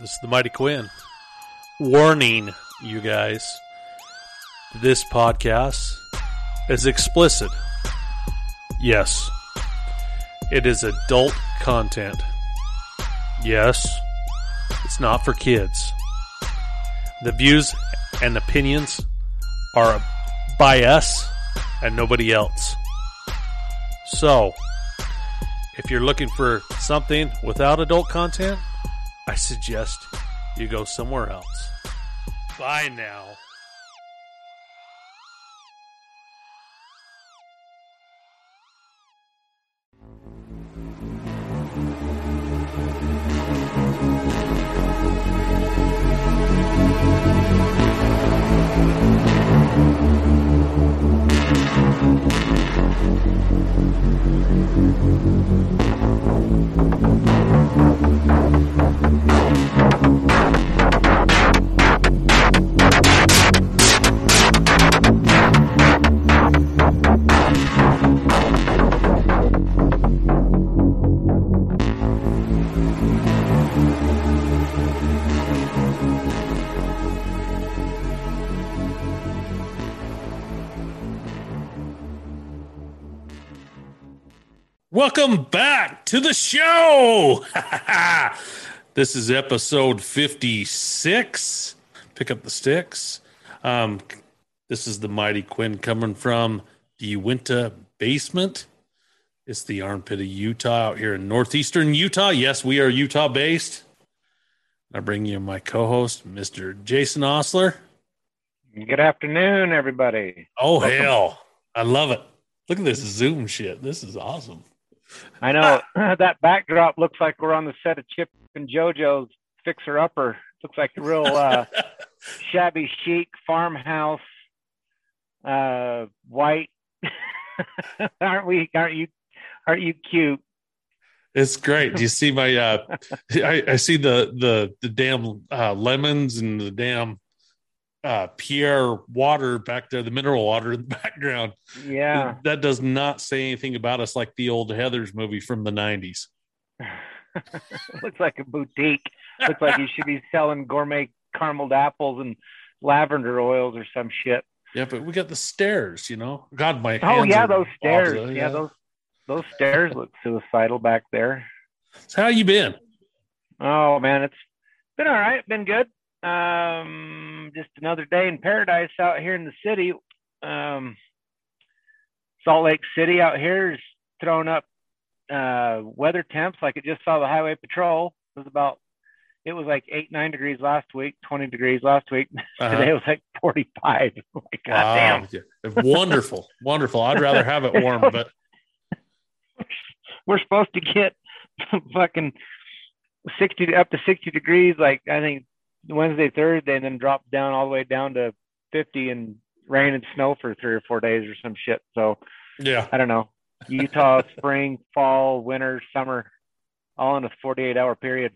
This is the Mighty Quinn. Warning, you guys. This podcast is explicit. Yes. It is adult content. Yes. It's not for kids. The views and opinions are by us and nobody else. So, if you're looking for something without adult content, I suggest you go somewhere else. Bye now. Welcome back to the show. this is episode 56. Pick up the sticks. Um, this is the Mighty Quinn coming from the Uinta basement. It's the armpit of Utah out here in northeastern Utah. Yes, we are Utah based. I bring you my co host, Mr. Jason Osler. Good afternoon, everybody. Oh, Welcome. hell. I love it. Look at this Zoom shit. This is awesome. I know that backdrop looks like we're on the set of Chip and JoJo's Fixer Upper. Looks like a real uh, shabby chic farmhouse, uh, white. aren't we? Aren't you? Aren't you cute? It's great. Do you see my? Uh, I, I see the the the damn uh, lemons and the damn uh, Perrier water back there, the mineral water in the background. Yeah. That does not say anything about us like the old Heathers movie from the 90s. Looks like a boutique. Looks like you should be selling gourmet carameled apples and lavender oils or some shit. Yeah, but we got the stairs, you know. God, my oh yeah, those stairs. yeah. yeah, those those stairs look suicidal back there. So how you been? Oh man, it's been all right. Been good um, just another day in paradise out here in the city. Um, Salt Lake City out here is throwing up uh, weather temps like it just saw the highway patrol. It was about it was like eight nine degrees last week, twenty degrees last week. Uh-huh. Today it was like forty five. like, wow. wonderful, wonderful. I'd rather have it warm, but we're supposed to get fucking sixty up to sixty degrees. Like I think Wednesday, Thursday, and then drop down all the way down to 50 and rain and snow for three or four days or some shit. So, yeah, I don't know. Utah, spring, fall, winter, summer, all in a 48 hour period.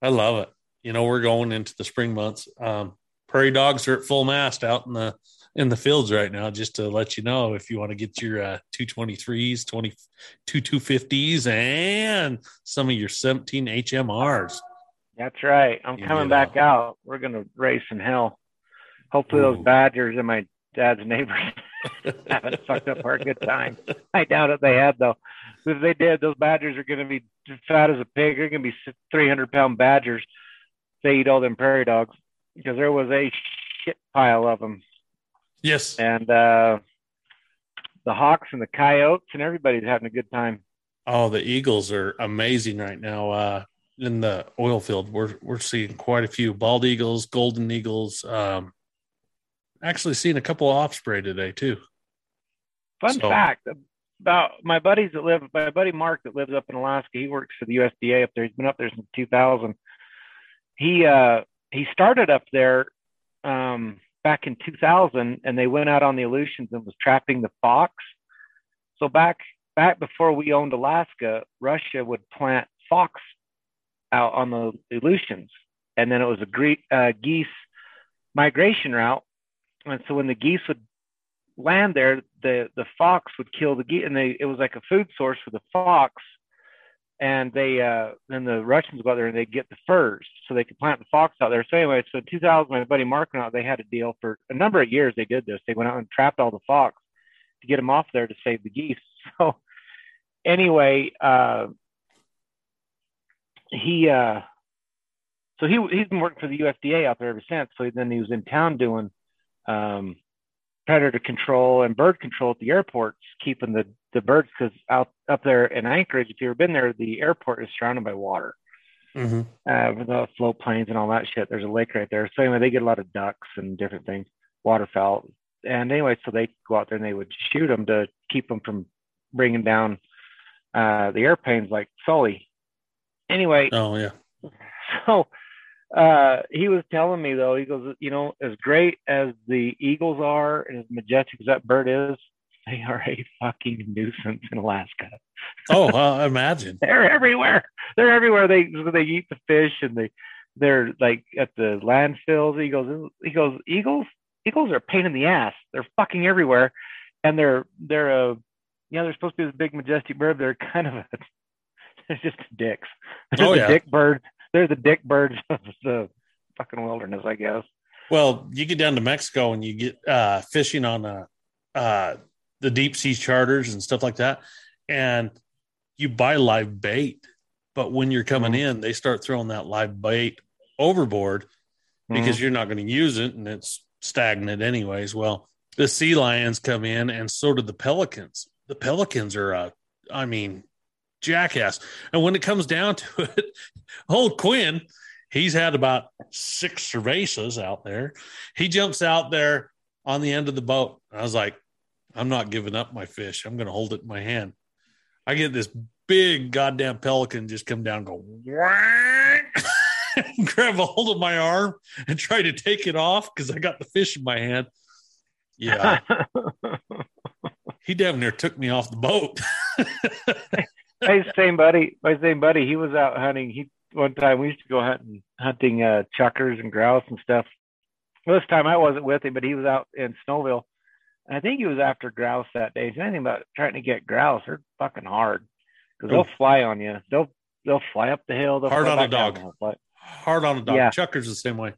I love it. You know, we're going into the spring months. Um, prairie dogs are at full mast out in the in the fields right now. Just to let you know, if you want to get your uh, 223s, 22 250s, and some of your 17 HMRs. That's right. I'm coming back out. We're gonna race in hell. Hopefully Ooh. those Badgers and my dad's neighbors haven't fucked up our good time. I doubt it they had though. If they did, those Badgers are gonna be fat as a pig. They're gonna be 300 pound Badgers. They eat all them prairie dogs because there was a shit pile of them. Yes. And uh, the Hawks and the Coyotes and everybody's having a good time. Oh, the Eagles are amazing right now. Uh, in the oil field, we're we're seeing quite a few bald eagles, golden eagles. Um, actually, seeing a couple of osprey today too. Fun so, fact about my buddies that live, my buddy Mark that lives up in Alaska. He works for the USDA up there. He's been up there since 2000. He uh, he started up there um, back in 2000, and they went out on the Aleutians and was trapping the fox. So back back before we owned Alaska, Russia would plant fox out on the Aleutians, and then it was a uh, geese migration route. And so when the geese would land there, the the fox would kill the geese, and they it was like a food source for the fox. and they uh then the Russians go out there and they get the furs so they could plant the fox out there. So anyway, so in 2000, my buddy Mark went out. They had a deal for a number of years. They did this. They went out and trapped all the fox to get them off there to save the geese. So anyway, uh, he uh, so he he's been working for the USDA out there ever since. So then he was in town doing um, predator control and bird control at the airports, keeping the the birds because out up there in Anchorage, if you've ever been there, the airport is surrounded by water. Mm-hmm. Uh, with the float planes and all that shit. There's a lake right there. So anyway, they get a lot of ducks and different things, waterfowl. And anyway, so they go out there and they would shoot them to keep them from bringing down uh, the airplanes like Sully. Anyway. Oh yeah. So uh, he was telling me though, he goes, you know, as great as the eagles are and as majestic as that bird is, they are a fucking nuisance in Alaska. oh, uh, imagine they're everywhere. They're everywhere. They they eat the fish and they they're like at the landfills. He goes, he goes, eagles eagles are a pain in the ass. They're fucking everywhere, and they're they're a you know they're supposed to be this big majestic bird. They're kind of a, they're just dicks. They're oh, the yeah. dick birds. They're the dick birds of the fucking wilderness, I guess. Well, you get down to Mexico and you get uh, fishing on a uh, the deep sea charters and stuff like that, and you buy live bait. But when you're coming mm-hmm. in, they start throwing that live bait overboard because mm-hmm. you're not going to use it and it's stagnant anyways. Well, the sea lions come in and so do the pelicans. The pelicans are, uh, I mean, jackass. And when it comes down to it, old Quinn, he's had about six cervezas out there. He jumps out there on the end of the boat. I was like, I'm not giving up my fish. I'm going to hold it in my hand. I get this big goddamn pelican just come down, go grab a hold of my arm and try to take it off because I got the fish in my hand. Yeah. he damn near took me off the boat. My same buddy, my same buddy, he was out hunting. He one time we used to go hunting hunting uh chukars and grouse and stuff. Well, this time I wasn't with him, but he was out in Snowville and I think he was after grouse that day. If anything about trying to get grouse, they're fucking hard because they'll fly on you. They'll they'll fly up the hill. Hard on a dog. Hard on a dog. Yeah. Chukars the same way.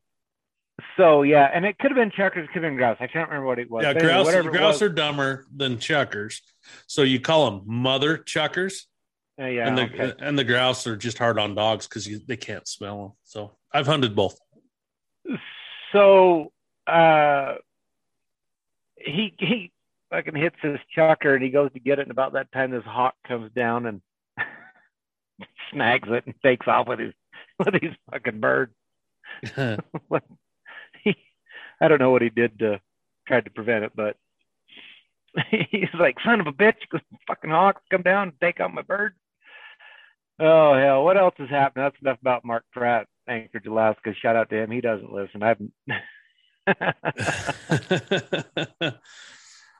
So yeah, and it could have been chukars, could have been grouse. I can't remember what it was. Yeah, grouse, grouse are dumber than chukars. so you call them mother chukars. Uh, yeah, and the okay. and the grouse are just hard on dogs because they can't smell them. So I've hunted both. So uh, he he fucking hits his chukar and he goes to get it, and about that time this hawk comes down and snags it and takes off with his with his fucking bird. he, I don't know what he did to try to prevent it, but he's like, "Son of a bitch, fucking hawks come down and take out my bird." Oh hell, what else has happened? That's enough about Mark Pratt, Anchorage, Alaska. Shout out to him. He doesn't listen. I've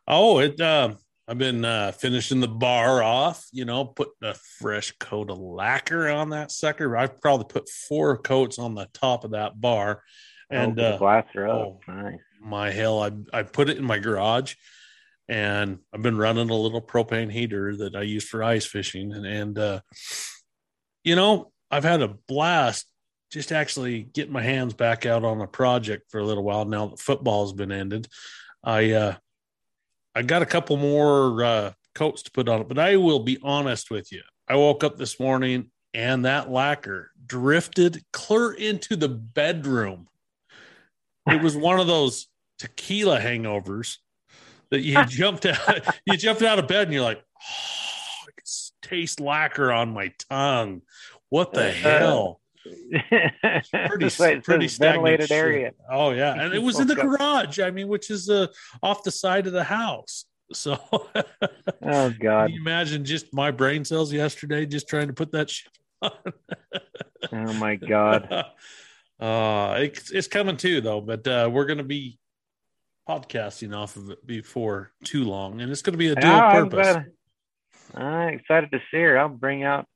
oh, it. Uh, I've been uh, finishing the bar off. You know, putting a fresh coat of lacquer on that sucker. I've probably put four coats on the top of that bar, oh, and oh, uh. Oh, nice. My hell, I I put it in my garage, and I've been running a little propane heater that I use for ice fishing, and, and uh, you know, I've had a blast just actually getting my hands back out on a project for a little while now that football has been ended. I uh, I got a couple more uh, coats to put on it, but I will be honest with you. I woke up this morning and that lacquer drifted clear into the bedroom. It was one of those tequila hangovers that you jumped out you jumped out of bed and you're like, oh, taste lacquer on my tongue. What the hell? pretty pretty ventilated area. Oh yeah, and it was in the garage. I mean, which is uh, off the side of the house. So, oh god, Can you imagine just my brain cells yesterday just trying to put that shit on. oh my god. Uh, it's, it's coming too though, but uh, we're going to be podcasting off of it before too long, and it's going to be a dual oh, purpose. I'm, excited to see her. I'll bring out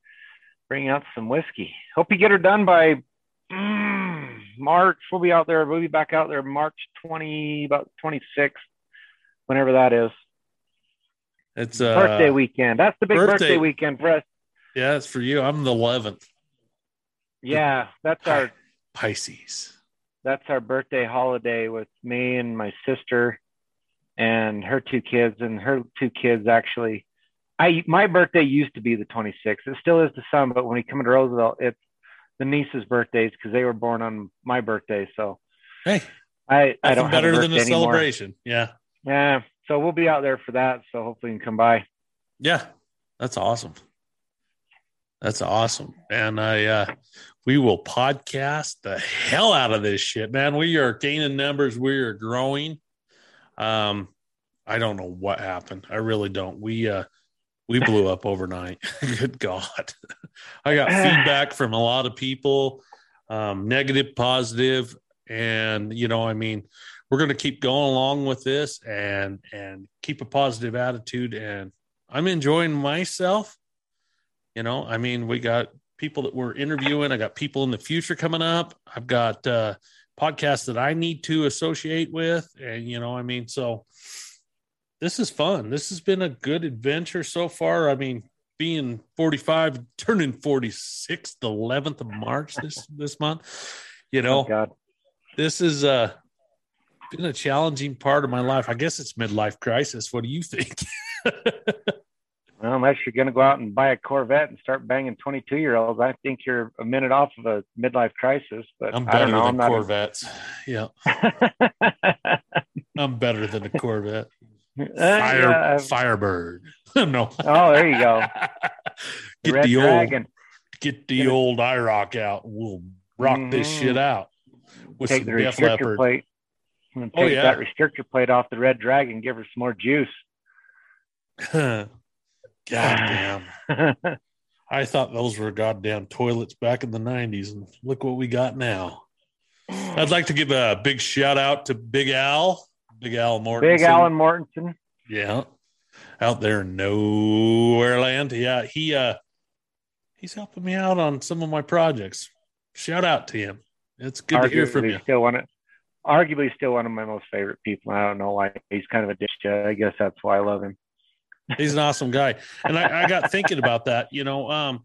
bring out some whiskey. Hope you get her done by mm, March. We'll be out there. We'll be back out there March 20, about 26th, whenever that is. It's a birthday weekend. That's the big birthday, birthday weekend for us. Yeah, it's for you. I'm the 11th. Yeah, that's our Pisces. That's our birthday holiday with me and my sister and her two kids and her two kids actually I my birthday used to be the 26th. It still is the son, but when we come to Roosevelt, it's the niece's birthdays because they were born on my birthday. So hey, I I don't better have than a celebration. Yeah, yeah. So we'll be out there for that. So hopefully you can come by. Yeah, that's awesome. That's awesome. And I uh we will podcast the hell out of this shit, man. We are gaining numbers, we are growing. Um I don't know what happened. I really don't. We uh we blew up overnight. Good God. I got feedback from a lot of people, um, negative, positive, and you know, I mean, we're going to keep going along with this and and keep a positive attitude. And I'm enjoying myself. You know, I mean, we got people that we're interviewing. I got people in the future coming up. I've got uh, podcasts that I need to associate with, and you know, I mean, so this is fun. This has been a good adventure so far. I mean, being 45, turning 46, the 11th of March this this month. You know, oh this is uh been a challenging part of my life. I guess it's midlife crisis. What do you think? well, unless you're going to go out and buy a Corvette and start banging 22 year olds, I think you're a minute off of a midlife crisis. But I'm better I don't know. than I'm Corvettes. A... Yeah, I'm better than a Corvette. Fire yeah. Firebird. no. Oh, there you go. get the, the old get the old IROC out. We'll rock mm-hmm. this shit out with take some the Def Leppard. Plate. Take oh, yeah. that restrictor plate off the Red Dragon. Give her some more juice. God damn. I thought those were goddamn toilets back in the 90s, and look what we got now. I'd like to give a big shout out to Big Al Big Al Mortensen. Big Alan Mortensen. Yeah. Out there in nowhere land. Yeah, he uh he's helping me out on some of my projects. Shout out to him. It's good arguably to hear from you. Still one of, arguably still one of my most favorite people. I don't know why he's kind of a dish. I guess that's why I love him. he's an awesome guy. And I, I got thinking about that. You know, um,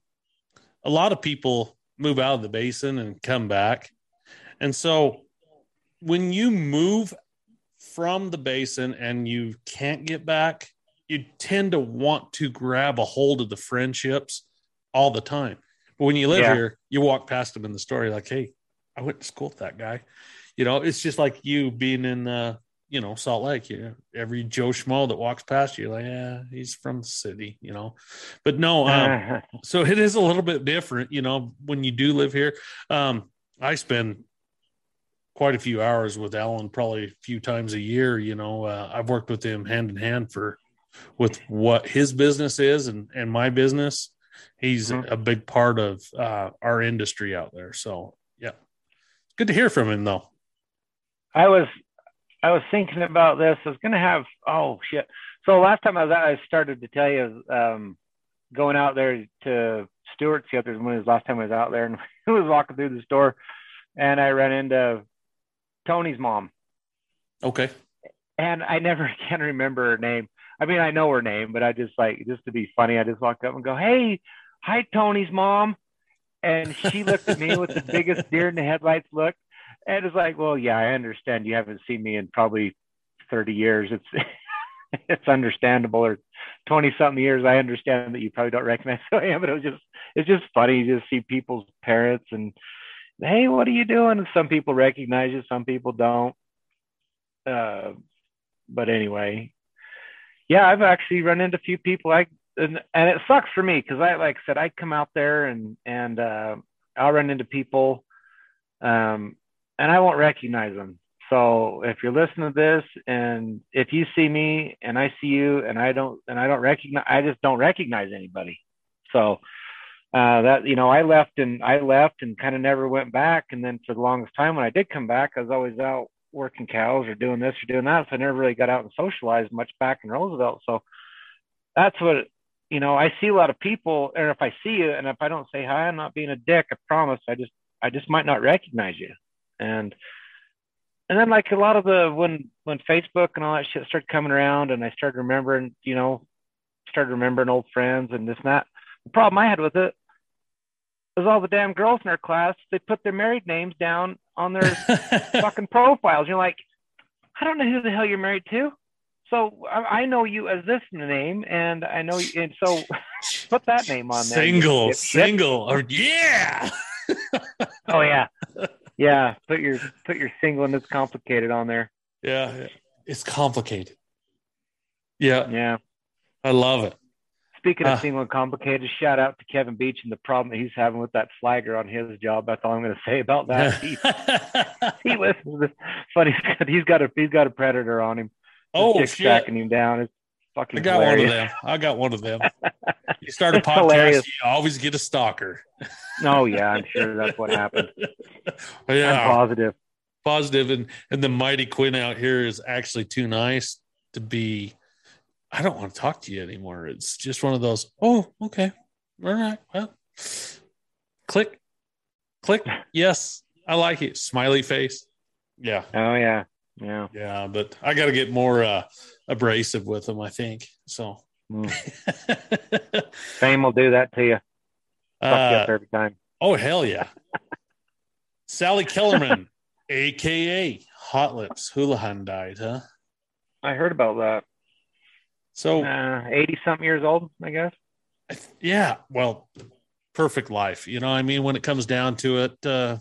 a lot of people move out of the basin and come back. And so when you move from the basin and you can't get back, you tend to want to grab a hold of the friendships all the time. But when you live yeah. here, you walk past them in the story like, hey, I went to school with that guy. You know, it's just like you being in uh, you know, Salt Lake. You know, every Joe Schmo that walks past you, like, yeah, he's from the city, you know. But no, um, so it is a little bit different, you know, when you do live here. Um, I spend quite a few hours with Alan, probably a few times a year. You know, uh, I've worked with him hand in hand for with what his business is and and my business. He's mm-hmm. a big part of uh, our industry out there. So yeah, it's good to hear from him though. I was I was thinking about this. I was going to have oh shit. So last time I was out, I started to tell you um, going out there to Stewart's the other when was the last time I was out there and I was walking through the store and I ran into Tony's mom. Okay. And I never can remember her name. I mean, I know her name, but I just like just to be funny, I just walk up and go, "Hey, hi, Tony's mom," and she looked at me with the biggest deer in the headlights look, and it's like, "Well, yeah, I understand you haven't seen me in probably thirty years. It's it's understandable, or twenty something years. I understand that you probably don't recognize who I am, but it was just it's just funny to see people's parents and hey, what are you doing? Some people recognize you, some people don't. Uh, but anyway, yeah, I've actually run into a few people. I and, and it sucks for me because I, like I said, I come out there and and uh, I'll run into people, um, and I won't recognize them. So if you're listening to this, and if you see me and I see you, and I don't and I don't recognize, I just don't recognize anybody. So uh, that you know I left and I left and kind of never went back. And then for the longest time, when I did come back, I was always out working cows or doing this or doing that. So I never really got out and socialized much back in Roosevelt. So that's what you know. I see a lot of people, and if I see you, and if I don't say hi, I'm not being a dick. I promise. I just I just might not recognize you. And and then like a lot of the when when Facebook and all that shit started coming around, and I started remembering, you know, started remembering old friends and this and that The problem I had with it was all the damn girls in our class, they put their married names down on their fucking profiles. You're like, I don't know who the hell you're married to. So I, I know you as this name, and I know, you, and so put that name on there. Single, single, or yeah. oh yeah, yeah. Put your put your single and it's complicated on there. Yeah, it's complicated. Yeah, yeah. I love it. Speaking of uh, single and complicated, shout out to Kevin Beach and the problem that he's having with that flagger on his job. That's all I'm going to say about that. he, he listens. Funny, he's got a he's got a predator on him. Oh, shit. tracking him down. It's fucking. I got hilarious. one of them. I got one of them. you start a podcast, you always get a stalker. oh yeah, I'm sure that's what happened. yeah, I'm positive. Positive, and and the mighty Quinn out here is actually too nice to be. I don't want to talk to you anymore. It's just one of those. Oh, okay, all right. Well, click, click. Yes, I like it. Smiley face. Yeah. Oh yeah. Yeah. Yeah, but I got to get more uh, abrasive with them. I think so. Mm. Fame will do that to you. Uh, every time. Oh hell yeah! Sally Kellerman, aka Hot Lips Houlihan, died, huh? I heard about that. So eighty uh, something years old, I guess. Yeah, well, perfect life. You know, I mean, when it comes down to it, uh,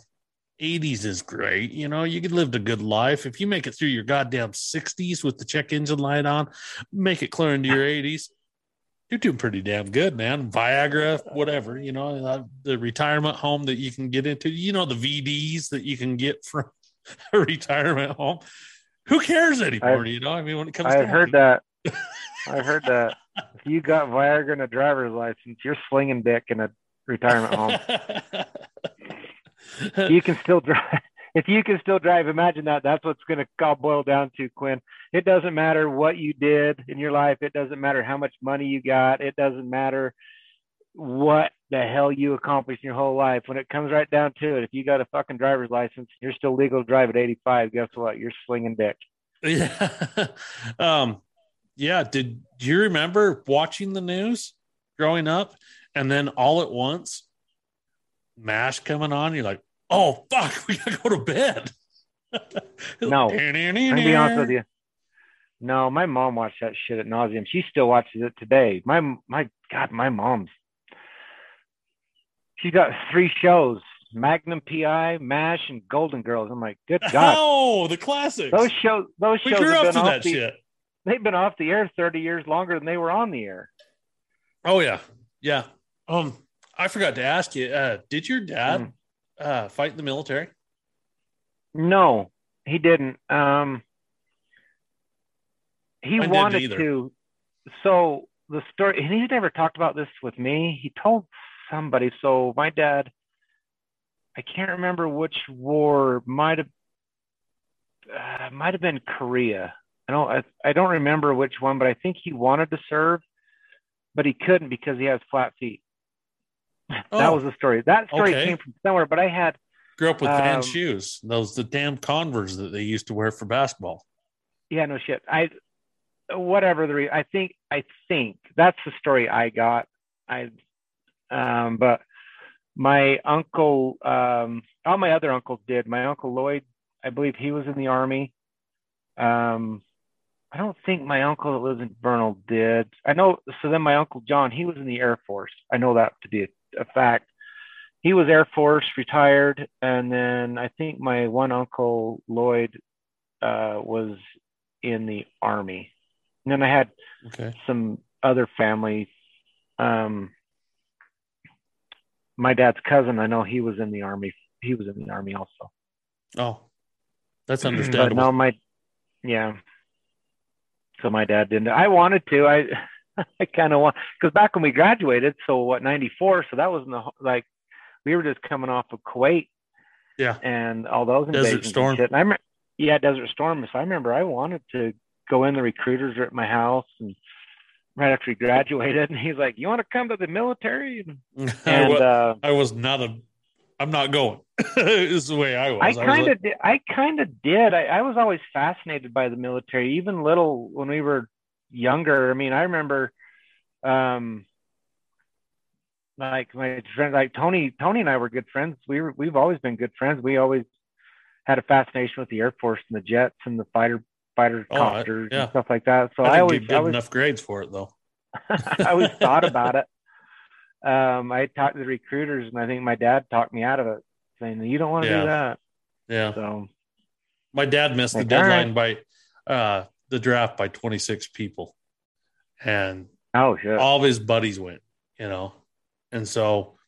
80s is great. You know, you could live a good life. If you make it through your goddamn 60s with the check engine light on, make it clear into your 80s, you're doing pretty damn good, man. Viagra, whatever, you know, uh, the retirement home that you can get into, you know, the VDs that you can get from a retirement home. Who cares anymore? I've, you know, I mean, when it comes I've heard that. I've heard that if you got Viagra and a driver's license, you're slinging dick in a retirement home. you can still drive. If you can still drive, imagine that. That's what's going to all boil down to, Quinn. It doesn't matter what you did in your life. It doesn't matter how much money you got. It doesn't matter what the hell you accomplished in your whole life. When it comes right down to it, if you got a fucking driver's license, you're still legal to drive at 85. Guess what? You're slinging dick. Yeah. um, yeah. Did you remember watching the news growing up and then all at once mash coming on, you're like, oh fuck, we gotta go to bed. no, be honest with you, no, my mom watched that shit at nauseum. She still watches it today. My my God, my mom's. She got three shows: Magnum PI, Mash, and Golden Girls. I'm like, good God! Oh, the classics. Those shows. Those we shows. grew have up been to that the, shit. They've been off the air 30 years longer than they were on the air. Oh yeah, yeah. Um, I forgot to ask you. Uh, did your dad mm. uh, fight in the military? No, he didn't. Um, he Mine wanted to. So the story, and he's never talked about this with me. He told somebody. So my dad, I can't remember which war. Might have, uh, might have been Korea. I don't. I, I don't remember which one, but I think he wanted to serve, but he couldn't because he has flat feet. Oh, that was the story. That story okay. came from somewhere, but I had grew up with fan um, shoes. Those the damn Converse that they used to wear for basketball. Yeah, no shit. I whatever the re- I think I think that's the story I got. I um but my uncle um all my other uncles did. My uncle Lloyd, I believe he was in the army. Um I don't think my uncle that lives in Vernal did. I know so then my uncle John, he was in the Air Force. I know that to be a a fact. He was Air Force, retired, and then I think my one uncle Lloyd uh, was in the Army. And then I had okay. some other family. Um, my dad's cousin, I know he was in the Army. He was in the Army also. Oh, that's understandable. but no, my yeah. So my dad didn't. I wanted to. I I kind of want because back when we graduated, so what '94, so that was in the like we were just coming off of Kuwait, yeah, and all those Desert Storm. And, and I remember, yeah, Desert Storm. So I remember I wanted to go in. The recruiters are at my house, and right after he graduated, and he's like, "You want to come to the military?" And, I, uh, I was not a. I'm not going. is the way I was. I kind of like, did. I kind of did. I, I was always fascinated by the military, even little when we were younger. I mean, I remember um, like my friend, like Tony, Tony and I were good friends. We were, we've always been good friends. We always had a fascination with the Air Force and the jets and the fighter fighter oh, copters yeah. and stuff like that. So I, I always I enough grades for it though. I always thought about it. Um, I talked to the recruiters, and I think my dad talked me out of it, saying you don't want to yeah. do that. Yeah. So my dad missed like, the deadline right. by uh, the draft by 26 people, and oh shit. all of his buddies went. You know, and so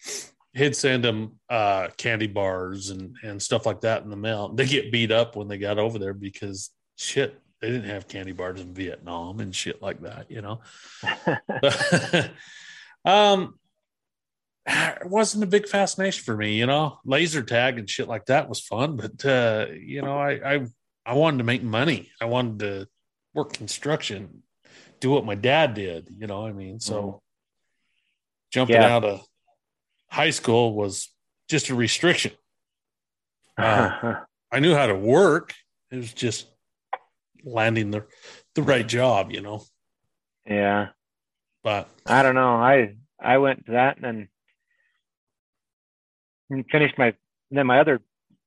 he'd send them uh, candy bars and and stuff like that in the mail. They get beat up when they got over there because shit, they didn't have candy bars in Vietnam and shit like that, you know. um, it wasn't a big fascination for me, you know. Laser tag and shit like that was fun, but uh, you know, I, I I wanted to make money. I wanted to work construction, do what my dad did, you know. I mean, so mm. jumping yeah. out of high school was just a restriction. Uh, I knew how to work. It was just landing the the right job, you know. Yeah. But I don't know. I I went to that and then finished my then my other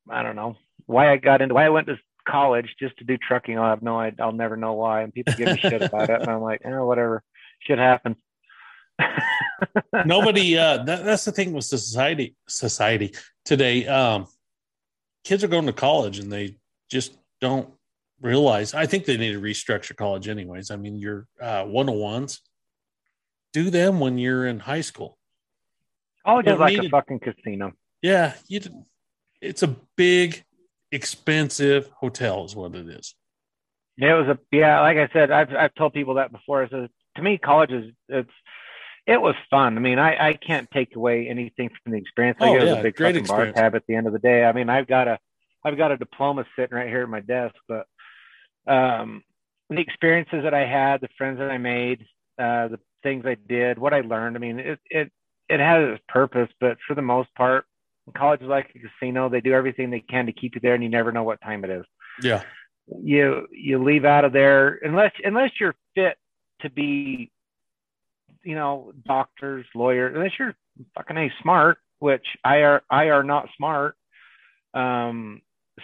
I don't know why I got into why I went to college just to do trucking. I'll have no I, I'll never know why. And people give me shit about it, and I'm like, oh, whatever. Shit happens. Nobody. Uh, that, that's the thing with society. Society today. Um, kids are going to college and they just don't realize I think they need to restructure college anyways. I mean, your uh, 101s, do them when you're in high school. College is like a fucking casino. Yeah, you. It's a big, expensive hotel, is what it is. Yeah, it was a yeah. Like I said, I've I've told people that before. So to me, college is it's it was fun. I mean, I I can't take away anything from the experience. I oh, yeah, a big great bar tab at the end of the day. I mean, I've got a I've got a diploma sitting right here at my desk, but um, the experiences that I had, the friends that I made, uh, the things I did, what I learned. I mean, it it it has its purpose, but for the most part, college is like a casino. They do everything they can to keep you there, and you never know what time it is. Yeah. You you leave out of there unless unless you're fit to be, you know, doctors, lawyers. Unless you're fucking a smart, which I are I are not smart. Um,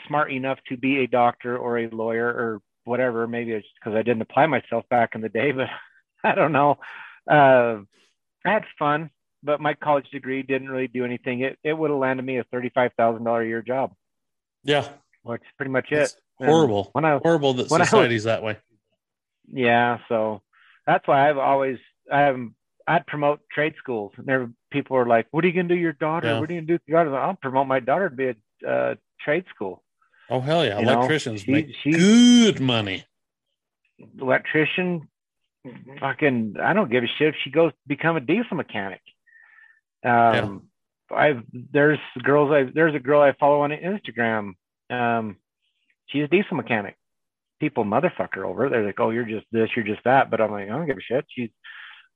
smart enough to be a doctor or a lawyer or whatever. Maybe it's because I didn't apply myself back in the day, but I don't know. Uh, I had fun, but my college degree didn't really do anything. It it would have landed me a thirty five thousand dollar a year job. Yeah, which is pretty much it. horrible. When I, horrible that society's was, that way. Yeah, so that's why I've always I'm I'd promote trade schools. And there people are like, "What are you gonna do your daughter? Yeah. What are you gonna do with your daughter?" I'll promote my daughter to be a uh, trade school. Oh hell yeah! You Electricians know, make she, good money. Electrician, fucking, I don't give a shit if she goes become a diesel mechanic. Um, yeah. I've there's girls I there's a girl I follow on Instagram. Um, she's a diesel mechanic. People motherfucker over. They're like, oh, you're just this, you're just that. But I'm like, I don't give a shit. She's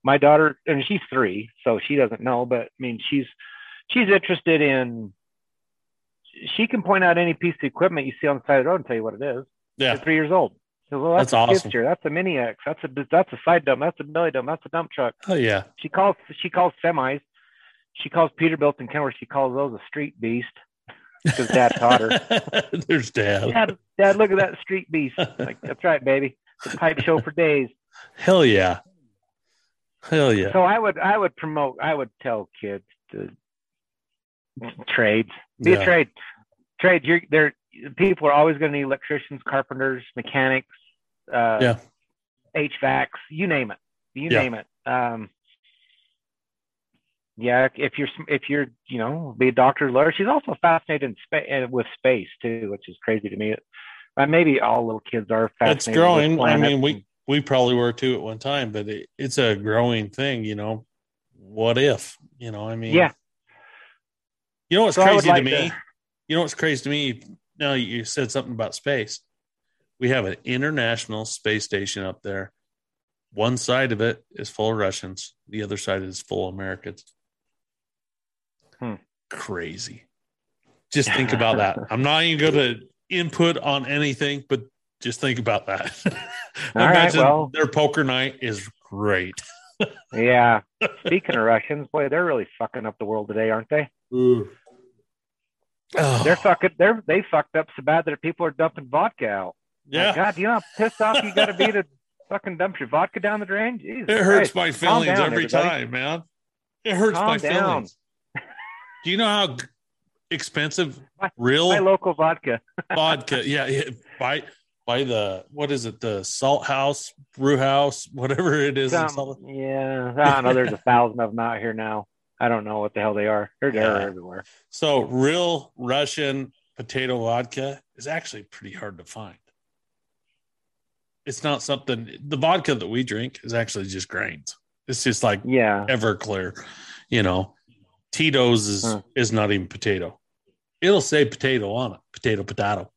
my daughter, and she's three, so she doesn't know. But I mean, she's she's interested in she can point out any piece of equipment you see on the side of the road and tell you what it is. Yeah. three years old. well, that's, that's awesome. That's a mini X. That's a that's a side dump. That's a belly dump. That's a dump truck. Oh yeah. She calls she calls semis. She calls Peterbilt and Kenworth. She calls those a street beast because Dad taught her. There's Dad. Dad. Dad, look at that street beast. Like that's right, baby. It's a pipe show for days. Hell yeah. Hell yeah. So I would I would promote I would tell kids to trades. Be yeah. a trade. Trade. You're there. People are always going to need electricians, carpenters, mechanics, uh, yeah, HVACs. You name it. You yeah. name it. Um, yeah, if you're if you're you know be a doctor, lawyer. She's also fascinated in spa- uh, with space too, which is crazy to me. Uh, maybe all little kids are fascinated. It's growing. I mean, we we probably were too at one time, but it, it's a growing thing. You know, what if? You know, I mean, yeah, you know what's so crazy like to me? To... You know what's crazy to me? Now you said something about space. We have an international space station up there. One side of it is full of Russians. The other side is full of Americans. Hmm. Crazy. Just think about that. I'm not even going to input on anything, but just think about that. Imagine right, well, their poker night is great. yeah. Speaking of Russians, boy, they're really fucking up the world today, aren't they? Oh. They're fucking. They're they fucked up so bad that people are dumping vodka out. yeah. God, you know how pissed off you got to be to fucking dump your vodka down the drain? Jesus It hurts Christ. my feelings down, every everybody. time, man. It hurts Calm my down. feelings. Do you know how expensive My- real My local vodka. vodka? Yeah, yeah, buy buy the what is it? The Salt House, Brew House, whatever it is. in Some- Salt- yeah, I don't know. There's a thousand of them out here now. I don't know what the hell they are. They're, they're Yeah. everywhere. So real Russian potato vodka is actually pretty hard to find. It's not something. The vodka that we drink is actually just grains. It's just like Yeah. Everclear, you know. Tito's is Huh. is not even potato. It'll say potato on it, potato potato.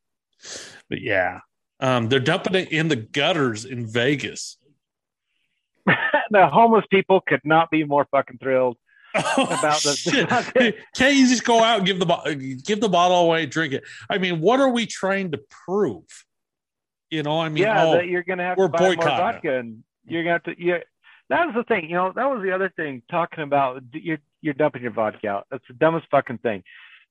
But yeah, um, they're dumping it in the gutters in Vegas. the homeless people could not be more fucking thrilled. About the- Oh. Can't you just go out and give the give the bottle away, drink it? I mean, what are we trying to prove? You know, I mean, yeah, oh, that you're gonna have we're to buy more boycotting vodka, and you're gonna have to. Yeah, that was the thing. You know, that was the other thing. Talking about you're you're dumping your vodka out. That's the dumbest fucking thing.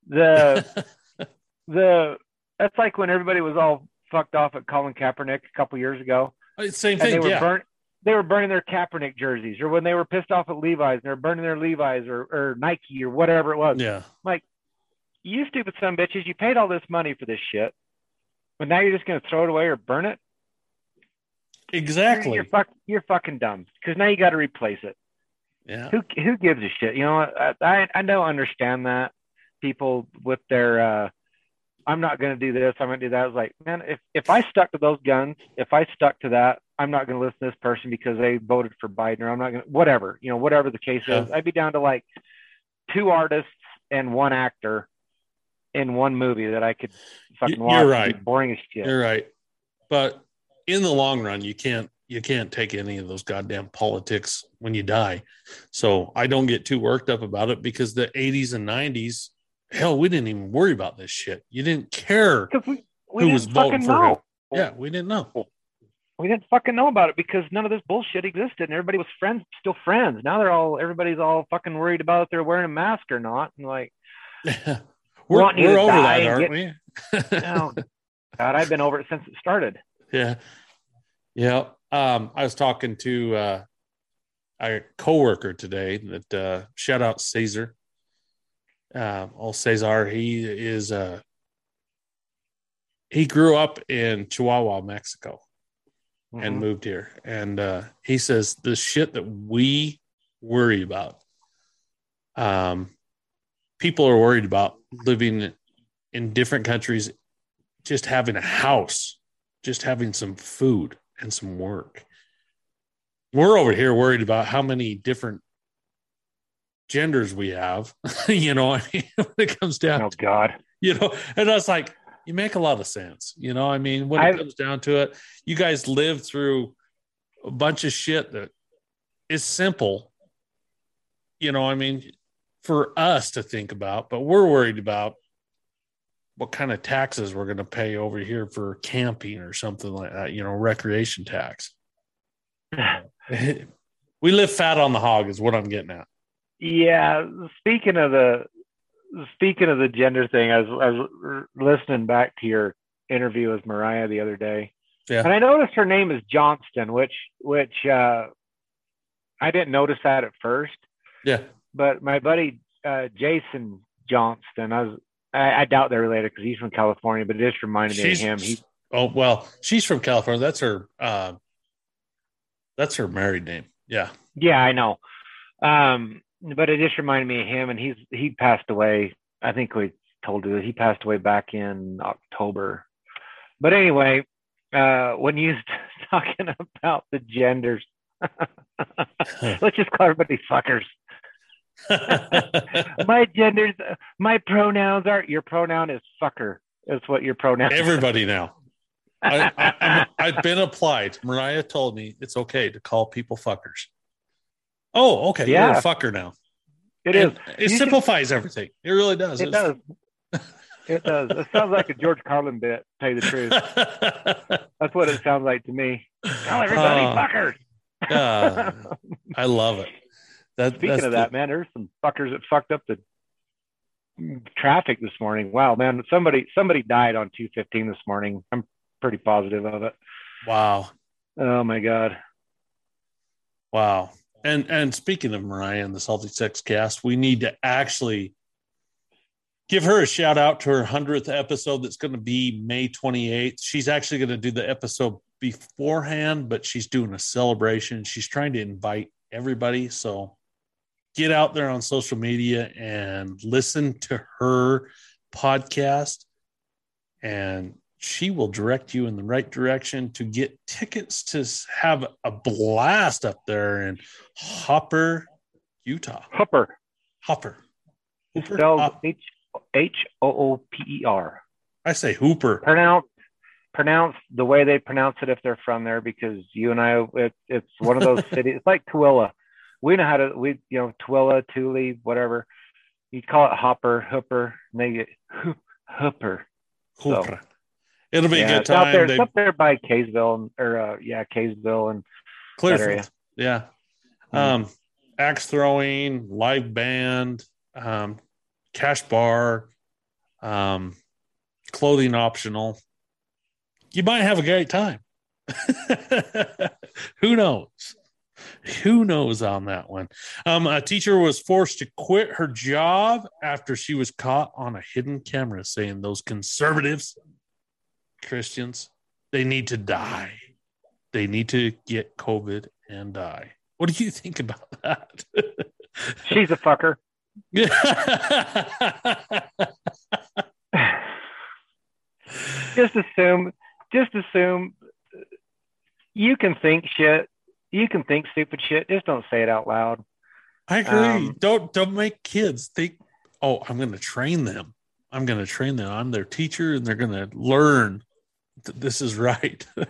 The the that's like when everybody was all fucked off at Colin Kaepernick a couple years ago, oh, same and they thing. were Yeah, they were burning their Kaepernick jerseys, or when they were pissed off at Levi's and they were burning their Levi's or, or Nike or whatever it was. yeah, Like, You stupid son of bitches, you paid all this money for this shit, but now you're just gonna throw it away or burn it. exactly. You're, fuck, you're fucking dumb because now you got to replace it. Yeah, Who who gives a shit? You know, I I, I don't understand that people with their uh, I'm not going to do this. I'm going to do that. I was like, man, if if I stuck to those guns, if I stuck to that, I'm not going to listen to this person because they voted for Biden, or I'm not going to whatever. You know, whatever the case Yeah. is, I'd be down to like two artists and one actor in one movie that I could fucking You're watch. be right. Boring as shit. You're right. But in the long run, you can't you can't take any of those goddamn politics when you die. So I don't get too worked up about it because the 80s and 90s, hell, we didn't even worry about this shit. You didn't care. Because we, we Who didn't was voting fucking for know. who? Yeah, we didn't know. we didn't fucking know about it because none of this bullshit existed and everybody was friends still friends now they're all everybody's all fucking worried about if they're wearing a mask or not and like we're we're over that, aren't we? oh god i've been over it since it started Yeah. Yeah. Um, I was talking to uh, a coworker today that uh, shout out Cesar. Uh, old Cesar, he is uh, he grew up in Chihuahua, Mexico, and Mhm. moved here. And uh, he says the shit that we worry about, um, people are worried about living in different countries, just having a house, just having some food and some work. We're over here worried about how many different genders we have. you know, I mean, when it comes down oh god you know and i was like you make a lot of sense you know i mean when it I've- comes down to it you guys lived through a bunch of shit that is simple you know i mean for us to think about but we're worried about what kind of taxes we're going to pay over here for camping or something like that you know recreation tax. We live fat on the hog is what i'm getting at. Yeah speaking of the speaking of the gender thing i was, I was listening back to your interview with mariah the other day. Yeah. and i noticed her name is johnston which which uh i didn't notice that at first. Yeah. But my buddy uh, Jason Johnston, I was I, I doubt they're related because he's from California, but it just reminded me of him. He Oh well, she's from California. That's her. Uh, that's her married name. Yeah. yeah, I know. Um, but it just reminded me of him, and he's he passed away. I think we told you that he passed away back in October. But anyway, uh, when you was talking about the genders, let's just call everybody fuckers. my genders, my pronouns are your pronoun is fucker. That's what your pronoun. Everybody now. I, I've been applied. Mariah told me it's okay to call people fuckers. Oh, okay. You're a fucker now. It is. And It You should- simplifies everything. It really does. It It's- does. It does. It sounds like a George Carlin bit. To tell you the truth, that's what it sounds like to me. Tell everybody Uh, fuckers. uh, I love it. That, Speaking of that, man, there's some fuckers that fucked up the traffic this morning. Wow, man, somebody somebody died on 215 this morning. I'm pretty positive of it. Wow. Oh my god. Wow. And and speaking of Mariah and the Salty Sex Cast, we need to actually give her a shout out to her 100th episode that's going to be May 28th. She's actually going to do the episode beforehand, but she's doing a celebration. She's trying to invite everybody. So get out there on social media and listen to her podcast. And she will direct you in the right direction to get tickets to have a blast up there in Hopper, Utah. Hopper. Hopper. Hooper. H H O O P E R. I say Hooper. Pronounce pronounce the way they pronounce it if they're from there, because you and I, it, it's one of those cities. It's like Tooele. We know how to we you know Tooele, Thule, whatever. You call it Hopper, Hooper, and they get Hooper. Hooper. So, It'll be yeah, a good time. Up there, they... up there by Kaysville, or uh, yeah, Kaysville and Clearfield. Yeah. Mm-hmm. Um, axe throwing, live band, um, cash bar, um, clothing optional. You might have a great time. Who knows? Who knows on that one? Um, a teacher was forced to quit her job after she was caught on a hidden camera saying those conservatives Christians, they need to die. They need to get COVID and die. What do you think about that? She's a fucker. just assume, just assume you can think shit. You can think stupid shit. Just don't say it out loud. I agree. Um, don't don't make kids think. Oh, I'm going to train them. I'm going to train them. I'm their teacher, and they're going to learn this is right. um,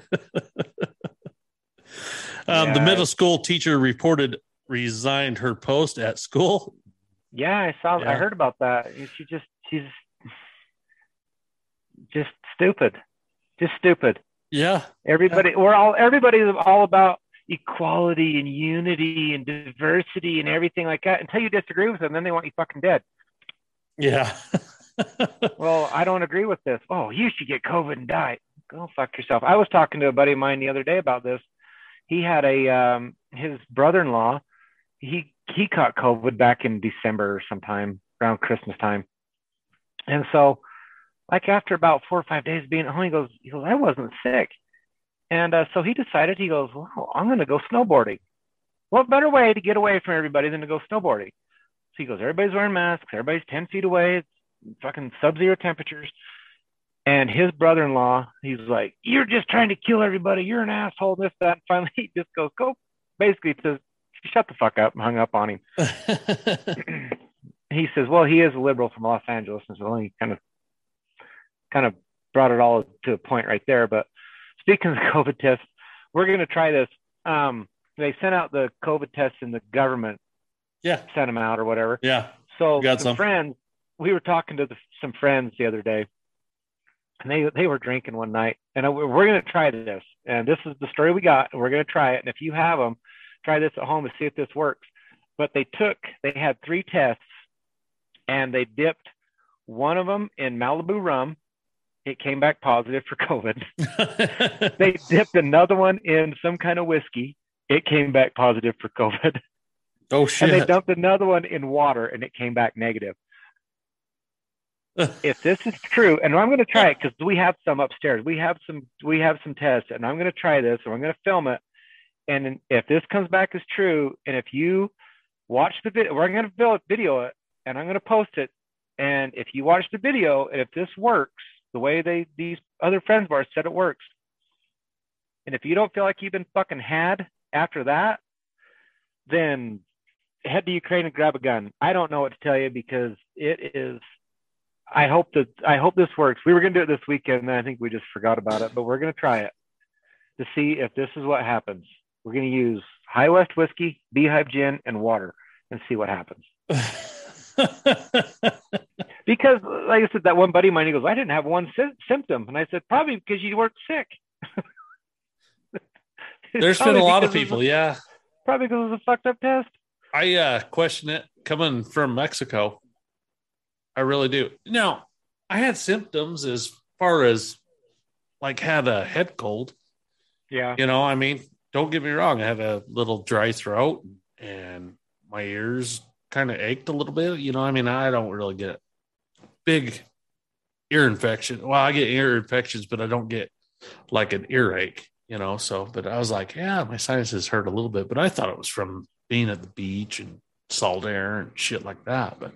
yeah. The middle school teacher reported resigned her post at school. Yeah, I saw. Yeah. I heard about that. She just she's just stupid, just stupid. Yeah. Everybody, yeah. we're all everybody's all about equality and unity and diversity and everything like that until you disagree with them, then they want you fucking dead. Yeah. well, I don't agree with this. Oh, you should get COVID and die go fuck yourself. I was talking to a buddy of mine the other day about this. He had a um, his brother-in-law. He he caught COVID back in December or sometime around Christmas time, and so like after about four or five days being at home, he goes, he goes, I wasn't sick, and uh, so he decided he goes, well, I'm going to go snowboarding. What better way to get away from everybody than to go snowboarding? So he goes, everybody's wearing masks, everybody's ten feet away, it's fucking sub-zero temperatures. And his brother in law, he's like, You're just trying to kill everybody. You're an asshole, this, that. And finally, he just goes, Go, basically, to shut the fuck up and hung up on him. he says, Well, he is a liberal from Los Angeles. And so he kind of, kind of brought it all to a point right there. But speaking of COVID tests, we're going to try this. Um, they sent out the COVID tests in the government. Yeah. Sent them out or whatever. Yeah. So some, some friends, we were talking to the, some friends the other day and they they were drinking one night, and we're going to try this. And this is the story we got, and we're going to try it. And if you have them, try this at home and see if this works. But they took, they had three tests, and they dipped one of them in Malibu rum. It came back positive for COVID. they dipped another one in some kind of whiskey. It came back positive for COVID. Oh shit! And they dumped another one in water, and it came back negative if this is true, and I'm going to try it because we have some upstairs. We have some we have some tests, and I'm going to try this, and I'm going to film it. And if this comes back as true, and if you watch the video, we're going to video it, and I'm going to post it. And if you watch the video, and if this works the way they these other friends of ours said it works, and if you don't feel like you've been fucking had after that, then head to Ukraine and grab a gun. I don't know what to tell you because it is I hope that I hope this works. We were going to do it this weekend, and I think we just forgot about it. But we're going to try it to see if this is what happens. We're going to use High West whiskey, Beehive gin, and water, and see what happens. because, like I said, that one buddy of mine, he goes, "I didn't have one sy- symptom," and I said, "Probably because you weren't sick." There's been a lot of people, the, yeah. Probably because it was a fucked up test. I uh, question it coming from Mexico. I really do. Now, I had symptoms as far as like had a head cold. Yeah. You know, I mean, don't get me wrong. I had a little dry throat and my ears kind of ached a little bit. You know, I mean, I don't really get big ear infection. Well, I get ear infections, but I don't get like an earache, you know. So, but I was like, yeah, my sinuses hurt a little bit, but I thought it was from being at the beach and salt air and shit like that. But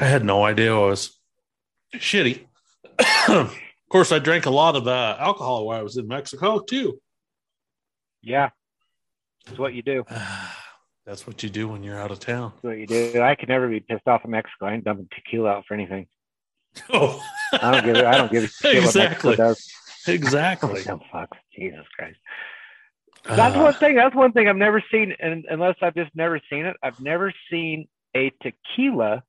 I had no idea I was shitty. of course, I drank a lot of uh, alcohol while I was in Mexico too. Yeah, it's what you do. That's what you do when you're out of town. That's what you do. I could never be pissed off in Mexico. I ain't dumping tequila out for anything. Oh, I don't give it. I don't give a shit exactly. what does. Exactly. Oh, fuck. Jesus Christ. That's uh, one thing. That's one thing I've never seen, and unless I've just never seen it, I've never seen a tequila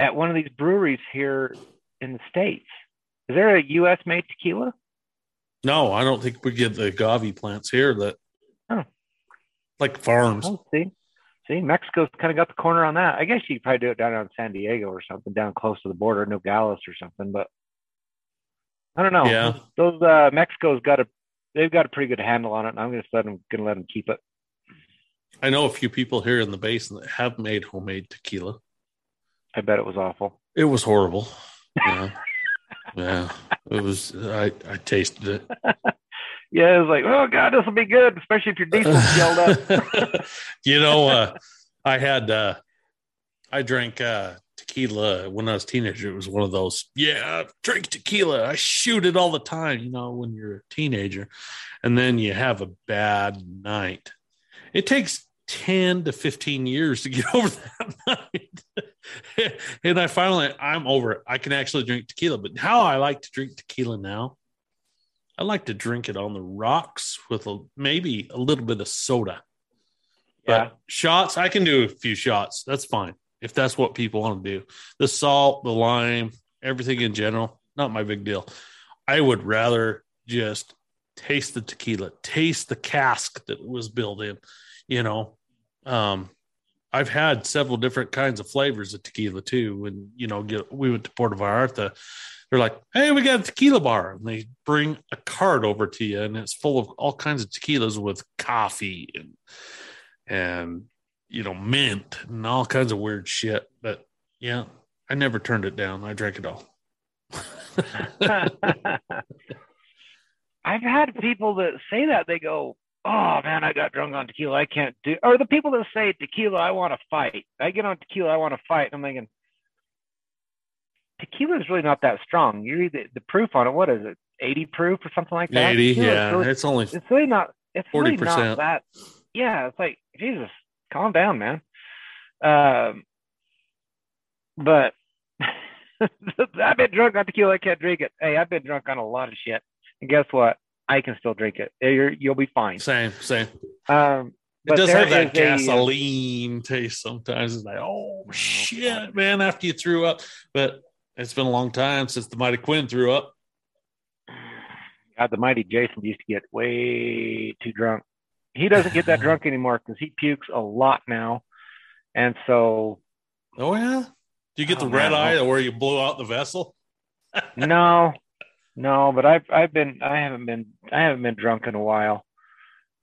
at one of these breweries here in the states. Is there a U.S. made tequila? No, I don't think we get the agave plants here that oh. Like farms. Oh, see, see, Mexico's kind of got the corner on that. I guess you could probably do it down in San Diego or something, down close to the border, Nogales or something. But I don't know. Yeah, those uh, Mexico's got a they've got a pretty good handle on it, and I'm just let them gonna let them keep it. I know a few people here in the basin that have made homemade tequila. I bet it was awful. It was horrible. Yeah. yeah. It was I I tasted it. yeah, it was like, oh god, this will be good, especially if your diesel's yelled up. you know, uh, I had uh, I drank uh, tequila when I was a teenager. It was one of those, yeah, drink tequila. I shoot it all the time, you know, when you're a teenager. And then you have a bad night. It takes 10 to 15 years to get over that night. and I finally, I'm over it. I can actually drink tequila. But how I like to drink tequila now, I like to drink it on the rocks with a, maybe a little bit of soda. Yeah. But shots, I can do a few shots. That's fine if that's what people want to do. The salt, the lime, everything in general, not my big deal. I would rather just taste the tequila, taste the cask that was built in, you know. Um, I've had several different kinds of flavors of tequila too. And you know, get, we went to Puerto Vallarta. They're like, "Hey, we got a tequila bar," and they bring a cart over to you, and it's full of all kinds of tequilas with coffee and and you know, mint and all kinds of weird shit. But yeah, I never turned it down. I drank it all. I've had people that say that they go, "Oh man, I got drunk on tequila. I can't do." Or the people that say tequila, I want to fight. I get on tequila, I want to fight. I'm thinking, tequila is really not that strong. You read the, the, proof on it. What is it? 80 proof or something like that? 80, yeah. Really, it's only. It's really not. It's 40%. really not that. Yeah, it's like Jesus calm down, man. Um, but I've been drunk on tequila. I can't drink it. Hey, I've been drunk on a lot of shit, and guess what? I can still drink it. You're, you'll be fine. Same, same. Um, it does have that uh, gasoline a, taste sometimes. It's like, oh, oh shit, man! After you threw up, but it's been a long time since the mighty Quinn threw up. God, the mighty Jason used to get way too drunk he doesn't get that drunk anymore because he pukes a lot now, and so. Oh yeah, do you get the oh, red eye where you blow out the vessel? no, no, but I've I've been I haven't been I haven't been drunk in a while.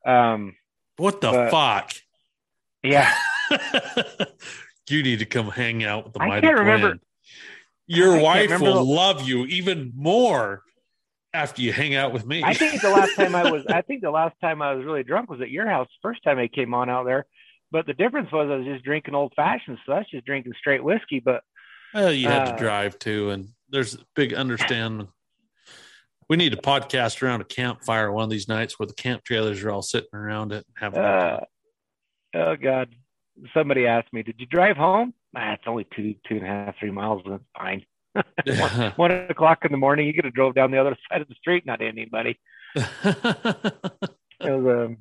Um, what the but, fuck? Yeah. you need to come hang out with the I mighty can't remember. Your wife will love you even more after you hang out with me. I think the last time I was, I think the last time I was really drunk was at your house. First time I came on out there, but the difference was I was just drinking old fashioned, so that's just drinking straight whiskey. But well, you had uh, to drive too, and there's a big understanding. We need to podcast around a campfire one of these nights where the camp trailers are all sitting around it and having. Uh, oh God! Somebody asked me, "Did you drive home?" Ah, it's only two, two and a half, three miles, and it's fine. one, one o'clock in the morning, you could have drove down the other side of the street, not anybody. it was, um,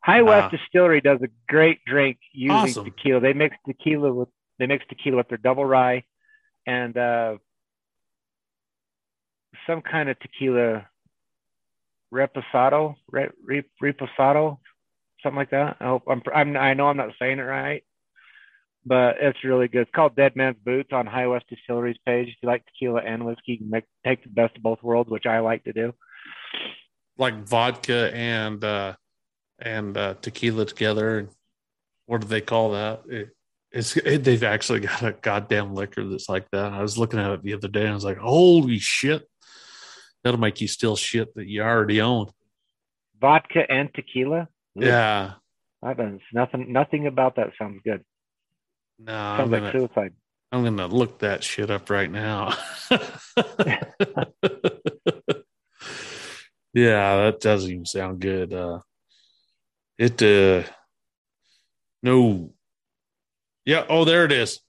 High West Distillery does a great drink using awesome. tequila. They mix tequila with they mix tequila with their double rye and uh, some kind of tequila reposado, re, re, reposado, something like that. I hope I'm, I'm I know I'm not saying it right, but it's really good. It's called Dead Man's Boots on High West Distilleries page. If you like tequila and whiskey, you can make, take the best of both worlds, which I like to do. Like vodka and uh, and uh, tequila together. What do they call that? It, it's it, they've actually got a goddamn liquor that's like that. I was looking at it the other day and I was like, holy shit. That'll make you still shit that you already own. Vodka and tequila? Yeah. I don't nothing nothing about that sounds good. No, sounds I'm like gonna, suicide. I'm gonna look that shit up right now. yeah, that doesn't even sound good. Uh it uh no. Yeah, oh there it is.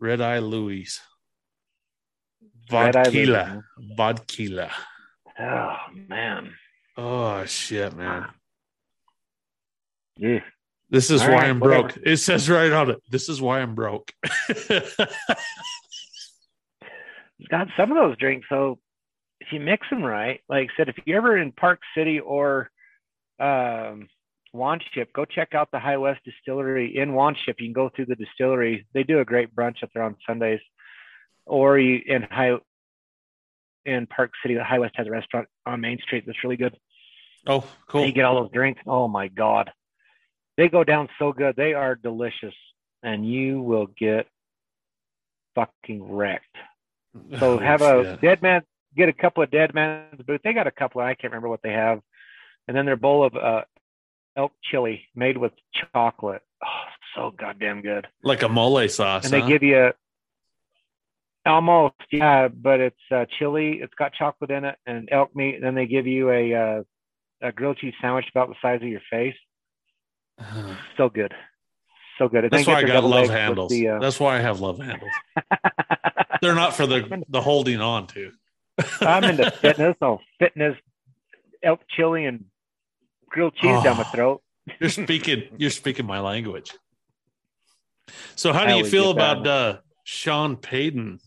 Red Eye Louie's. Vodquila. Vodquila. Oh man. Oh shit, man. Yeah. This is All why right, I'm whatever. broke. It says right on it. This is why I'm broke. God, some of those drinks, so if you mix them right, like I said, if you're ever in Park City or um, Wanship, go check out the High West Distillery in Wanship. You can go through the distillery. They do a great brunch up there on Sundays. Or you in High in Park City, the High West has a restaurant on Main Street that's really good. oh, cool. You get all those drinks. Oh my God. They go down so good. They are delicious. And you will get fucking wrecked. So have a shit. dead man, get a couple of dead man's boots. They got a couple. I can't remember what they have. And then their bowl of uh, elk chili made with chocolate. Oh, so goddamn good. like a mole sauce. And they huh? give you almost, yeah, but it's uh, chili. It's got chocolate in it and elk meat. And then they give you a, uh, a grilled cheese sandwich about the size of your face. So good. So good. That's why I got love handles. The, uh, That's why I have love handles. They're not for the the holding on to. I'm into fitness. Oh, fitness, elk chili and grilled cheese down my Oh. throat. You're speaking. You're speaking my language. So, how do you feel about uh, Sean Payton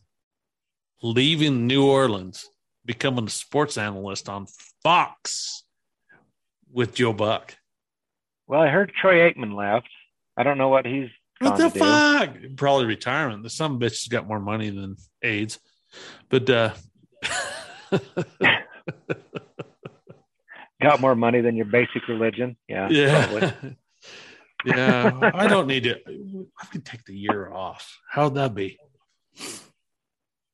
leaving New Orleans, becoming a sports analyst on Fox with Joe Buck? Well, I heard Troy Aikman left. I don't know what he's What the to do. fuck? Probably retirement. The some bitch has got more money than AIDS, but uh, Got more money than your basic religion. Yeah. yeah, yeah. I don't need to. I could take the year off. How'd that be?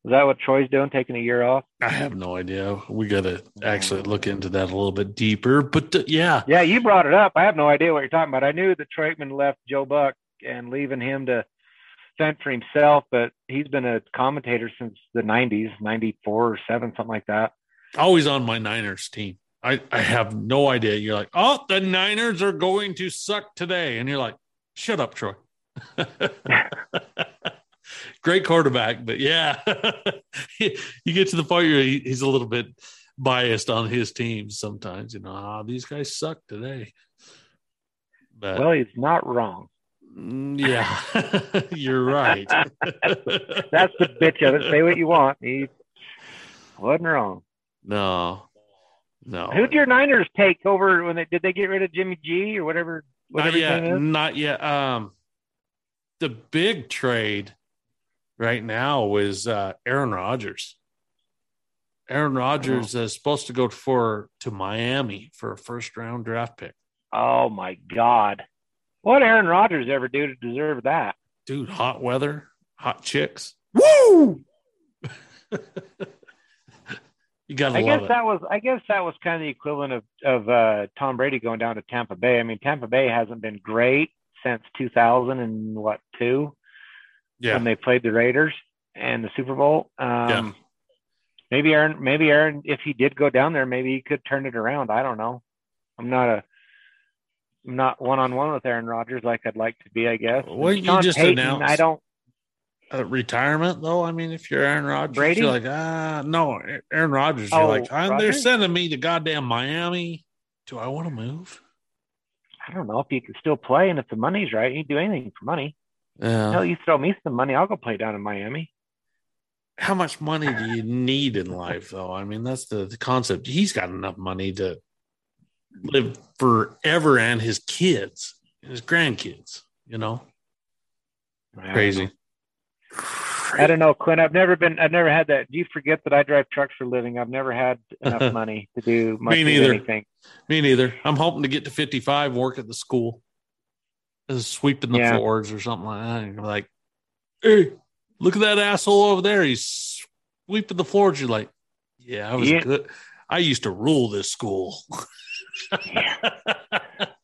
Is that what Troy's doing? Taking a year off? I have no idea. We got to actually look into that a little bit deeper. But uh, yeah, Yeah, you brought it up. I have no idea what you're talking about. I knew that Troy left Joe Buck and leaving him to fend for himself, but he's been a commentator since the 90s, 94 or 7, something like that. always on my Niners team. I, I have no idea. You're like, oh, the Niners are going to suck today. And you're like, shut up, Troy. Great quarterback, but yeah, you get to the point where he, he's a little bit biased on his teams sometimes. You know, ah, these guys suck today. But Well, he's not wrong. mm, yeah, you're right. That's the bitch of it. Say what you want. He wasn't wrong. no, no. Who'd your Niners take over when they did they get rid of Jimmy G or whatever Not whatever his yet. Not yet. Um, the big trade right now is uh, Aaron Rodgers. Aaron Rodgers is supposed to go for to Miami for a first round draft pick. Oh my God. What Aaron Rodgers ever do to deserve that? Dude, hot weather, hot chicks. Woo! you gotta I guess it. that was I guess that was kind of the equivalent of of uh, Tom Brady going down to Tampa Bay. I mean, Tampa Bay hasn't been great since 2000 and what two yeah, when they played the Raiders and the Super Bowl. Um, Yeah. Maybe Aaron, maybe Aaron, if he did go down there, maybe he could turn it around. I don't know. I'm not a, I'm not one on one with Aaron Rodgers like I'd like to be. I guess. Well, And you Sean just Payton, announced- I don't. uh, retirement though. I mean, if you're Aaron Rodgers, Brady? you're like, ah, no, Aaron Rodgers. You're Oh, like, ah, they're sending me to goddamn Miami. Do I want to move? I don't know if he can still play, and if the money's right, he'd do anything for money. Yeah. Hell, you throw me some money, I'll go play down in Miami. how much money do you need in life, though? I mean, that's the, the concept. He's got enough money to live forever and his kids, and his grandkids, you know? Crazy. I don't know, Clint. I've never been. I've never had that. Do you forget that I drive trucks for a living? I've never had enough money to do much Me neither. anything. Me neither. I'm hoping to get to 55, work at the school, as sweeping the Yeah. floors or something like that. And you're like, hey, look at that asshole over there. He's sweeping the floors. You're like, yeah, I was Yeah. good. I used to rule this school.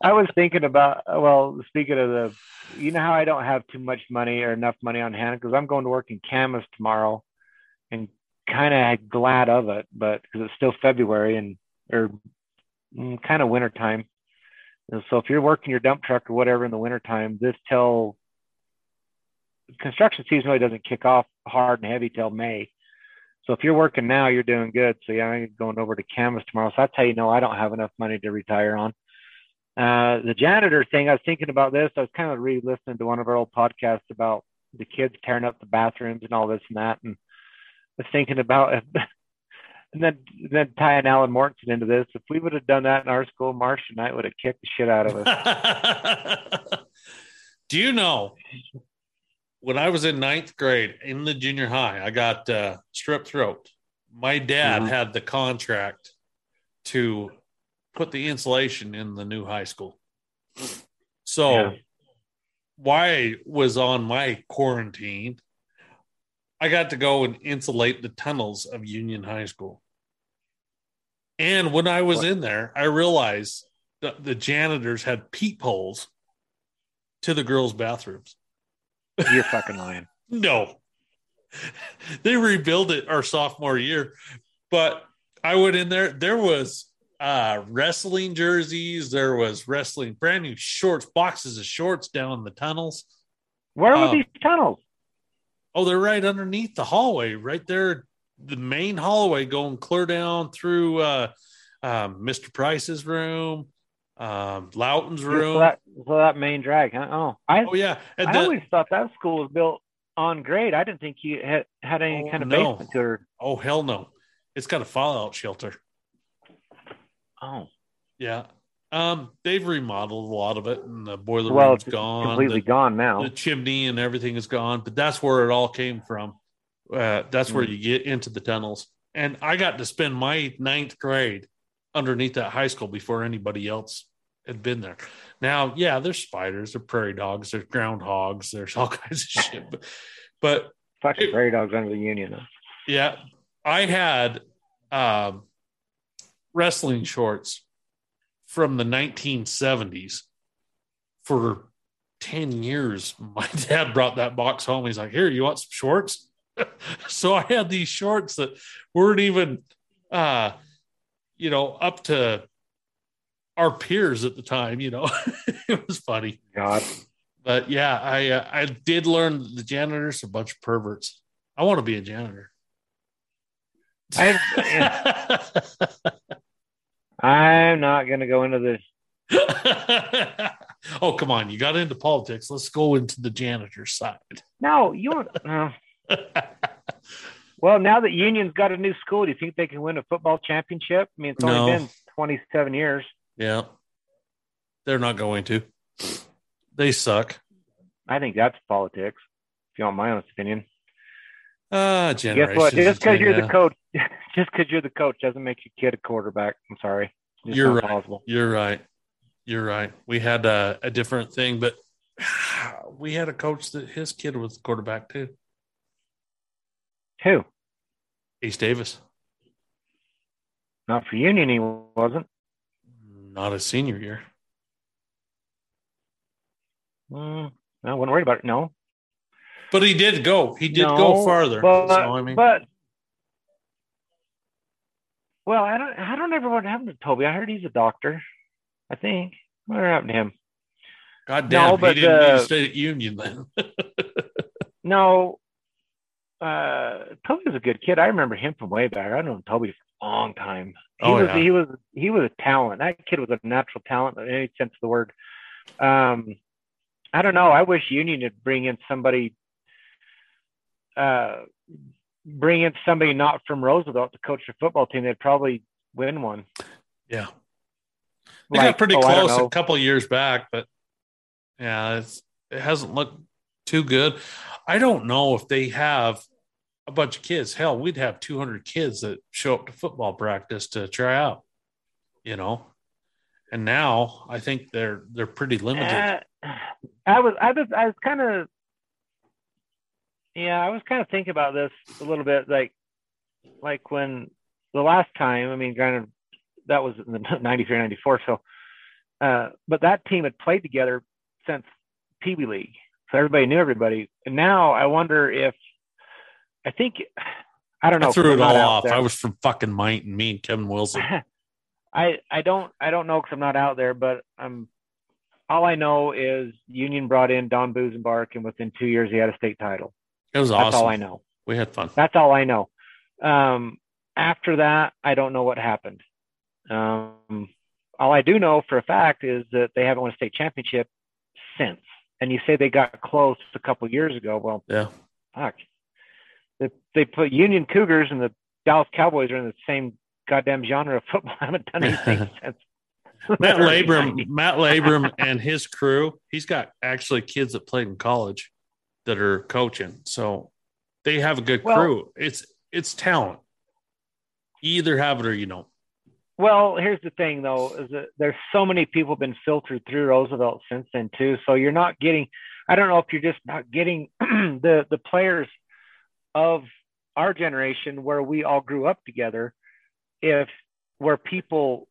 I was thinking about. Well, speaking of the, you know how I don't have too much money or enough money on hand because I'm going to work in Kamas tomorrow, and kind of glad of it, but because it's still February and or mm, kind of wintertime. And so if you're working your dump truck or whatever in the wintertime, this till construction season really doesn't kick off hard and heavy till May. So if you're working now, you're doing good. So yeah, I'm going over to Kamas tomorrow. So that's how you know I don't have enough money to retire on. Uh, the janitor thing, I was thinking about this. I was kind of re-listening to one of our old podcasts about the kids tearing up the bathrooms and all this and that, and I was thinking about it. And then, then tying Alan Mortensen into this, if we would have done that in our school, Marsh and I would have kicked the shit out of us. Do you know when I was in ninth grade in the junior high, I got uh, strep throat. My dad Mhm. had the contract to put the insulation in the new high school. So Yeah. why was on my quarantine? I got to go and insulate the tunnels of Union High School. And when I was What? in there, I realized that the janitors had peepholes to the girls' bathrooms. You're fucking lying. No. They rebuilt it our sophomore year, but I went in there. There was uh wrestling jerseys, there was wrestling brand new shorts, boxes of shorts down in the tunnels. Where were Um, these tunnels? Oh, they're right underneath the hallway, right there, the main hallway going clear down through uh um, Mr. Price's room, um, Loughton's So room. that, so that main drag, huh? Oh, I, oh yeah, and I the- always thought that school was built on grade. I didn't think you had, had any Oh, kind of no. basement it. oh hell no, it's got a fallout shelter. Oh, Yeah. Um, they've remodeled a lot of it, and the boiler well, room's it's gone. completely the, gone now. the chimney and everything is gone, but that's where it all came from. Uh, that's where Mm. you get into the tunnels. And I got to spend my ninth grade underneath that high school before anybody else had been there. Now, yeah, there's spiders, there's prairie dogs, there's groundhogs, there's all kinds of shit. But, but Fucking prairie dogs under the union. huh? yeah, I had um, wrestling shorts from the 1970s for 10 years. My dad brought that box home. He's like, Here, you want some shorts? so I had these shorts that weren't even, uh, you know, up to our peers at the time. You know, it was funny. God, But yeah, I uh, I did learn the janitors are a bunch of perverts. I want to be a janitor. I- I'm not gonna go into this. oh come on, you got into politics. Let's go into the janitor side. No, you. want- Uh, well, now that Union's got a new school, do you think they can win a football championship? I mean, it's only No. been 27 years. Yeah, they're not going to. They suck. I think that's politics. If you want my honest opinion. Ah, Guess what? Just because you're the coach, just because you're the coach doesn't make your kid a quarterback. I'm sorry. It's You're right. possible. You're right. You're right. We had a, a different thing, but we had a coach that his kid was quarterback too. Who? Ace Davis, Not for Union, he wasn't. not his senior year. Mm, I wasn't worried about it. No, But he did go. He did no, go farther. But, so, I mean, but well, I don't. I don't ever what happened to Toby. I heard he's a doctor. I think. What happened to him? God damn, no, but, he didn't need uh, to stay at Union then. No, uh, Toby was a good kid. I remember him from way back. I've known Toby for a long time. He Oh, was yeah. he was he was a talent. That kid was a natural talent in any sense of the word. Um, I don't know. I wish Union would bring in somebody uh bring in somebody not from Roosevelt to coach the football team, they'd probably win one. Yeah. They like, got pretty oh, close a couple years back, but yeah, it's, it hasn't looked too good. I don't know if they have a bunch of kids. Hell, we'd have 200 kids that show up to football practice to try out, you know. And now I think they're they're pretty limited. Uh, I was I was I was kind of yeah, I was kind of thinking about this a little bit like like when the last time, I mean, granted that was in the 93 94 so uh, but that team had played together since Pee Wee League. So everybody knew everybody. And now I wonder if I think I don't know. I threw it all off. There. I was from fucking Mite and me and Kevin Wilson. I I don't I don't know because I'm not out there, but I'm. All I know is Union brought in Don Busenbark, and within two years he had a state title. It was awesome. That's all I know. We had fun. That's all I know. Um, after that, I don't know what happened. Um, all I do know for a fact is that they haven't won a state championship since. And you say they got close a couple years ago. Well, yeah, fuck. They, they put Union Cougars and the Dallas Cowboys are in the same goddamn genre of football. I haven't done anything since. Matt Labrum, Matt Labrum and his crew, he's got actually kids that played in college that are coaching. So they have a good well, crew. It's it's talent. You either have it or you don't. Well, here's the thing though, is that there's so many people been filtered through Roosevelt since then too. So you're not getting I don't know if you're just not getting the the players of our generation where we all grew up together, if where people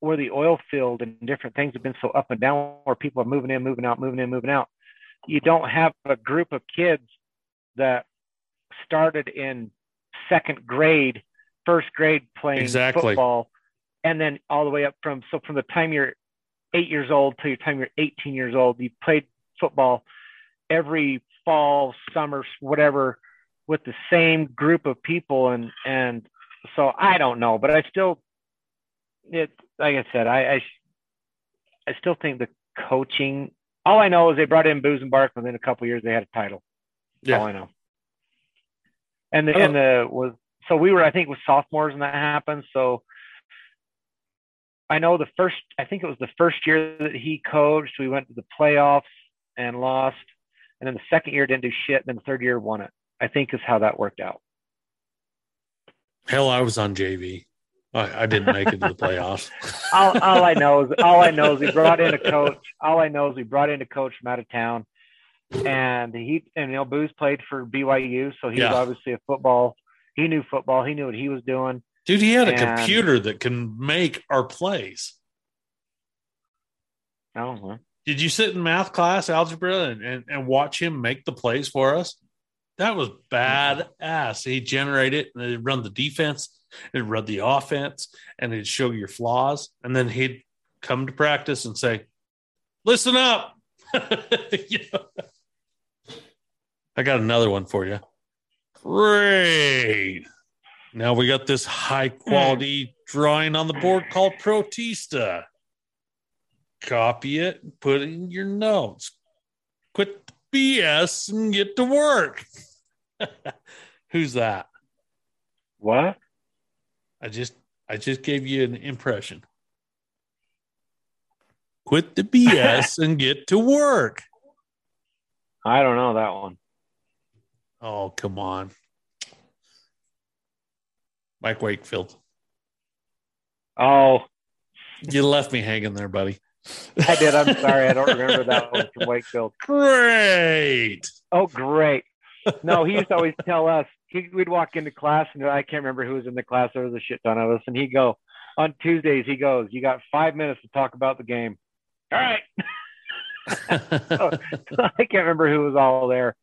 where the oil field and different things have been so up and down where people are moving in, moving out, moving in, moving out, you don't have a group of kids that started in second grade, first grade playing exactly. football, and then all the way up from so from the time you're eight years old till the time you're 18 years old, you played football every fall, summer, whatever, with the same group of people, and and so I don't know, but I still, it like I said, I I, I still think the coaching all I know is they brought in Busenbark within a couple years they had a title. That's yeah. all I know. And the, oh. and the was so we were I think with sophomores and that happened. So I know the first I think it was the first year that he coached, we went to the playoffs and lost. And then the second year didn't do shit, and then the third year won it. I think is how that worked out. Hell, I was on JV. I, I didn't make it to the playoffs. all, all I know is all I know is he brought in a coach. All I know is he brought in a coach from out of town, and he and you know Booze played for BYU, so he yeah. was obviously a football. He knew football. He knew what he was doing. Dude, he had and, a computer that can make our plays. Oh, did you sit in math class, algebra, and, and, and watch him make the plays for us? That was badass. He generated and he'd run the defense It'd run the offense and it'd show your flaws. And then he'd come to practice and say, listen up. you know? I got another one for you. Great. Now we got this high quality drawing on the board called Protista. Copy it, and put it in your notes. Quit BS and get to work. Who's that? What? I just I just gave you an impression. Quit the BS and get to work. I don't know that one. Oh, come on. Mike Wakefield. Oh. You left me hanging there, buddy. I did. I'm sorry. I don't remember that one from Wakefield. Great. Oh, great. No, he used to always tell us he, we'd walk into class and I can't remember who was in the class. There was a shit ton of us, and he'd go on Tuesdays. He goes, "You got five minutes to talk about the game." All right. so, I can't remember who was all there,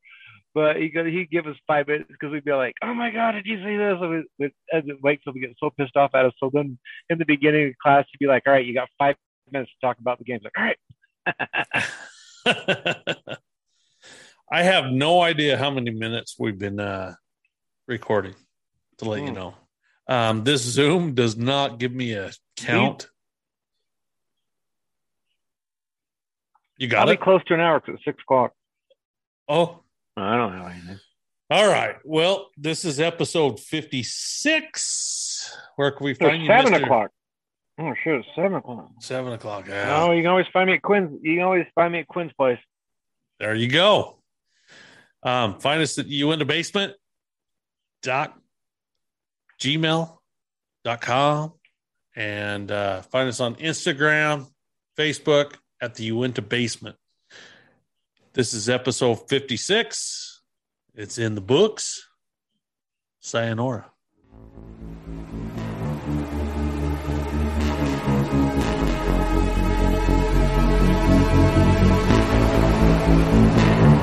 but he go, he'd give us five minutes because we'd be like, "Oh my god, did you see this?" And we, as it wakes up, we get so pissed off at us. So then, in the beginning of class, he'd be like, "All right, you got five minutes to talk about the game." Like, all right. I have no idea how many minutes we've been uh, recording to let you hmm. know. Um, this Zoom does not give me a count. You got I'll it? be close to an hour because it's six o'clock. Oh. I don't know anything. All right. Well, this is episode 56. Where can we find it's you? Seven Mr. o'clock. Oh it's seven o'clock. Seven o'clock. Oh, Yeah. you can always find me at Quinn's. You can always find me at Quinn's place. There you go. Um, find us at Uinta Basement dot gmail dot com and uh, find us on Instagram, Facebook at the Uinta Basement. This is episode 56. It's in the books. Sayonara.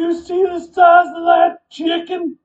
You see the size of that chicken?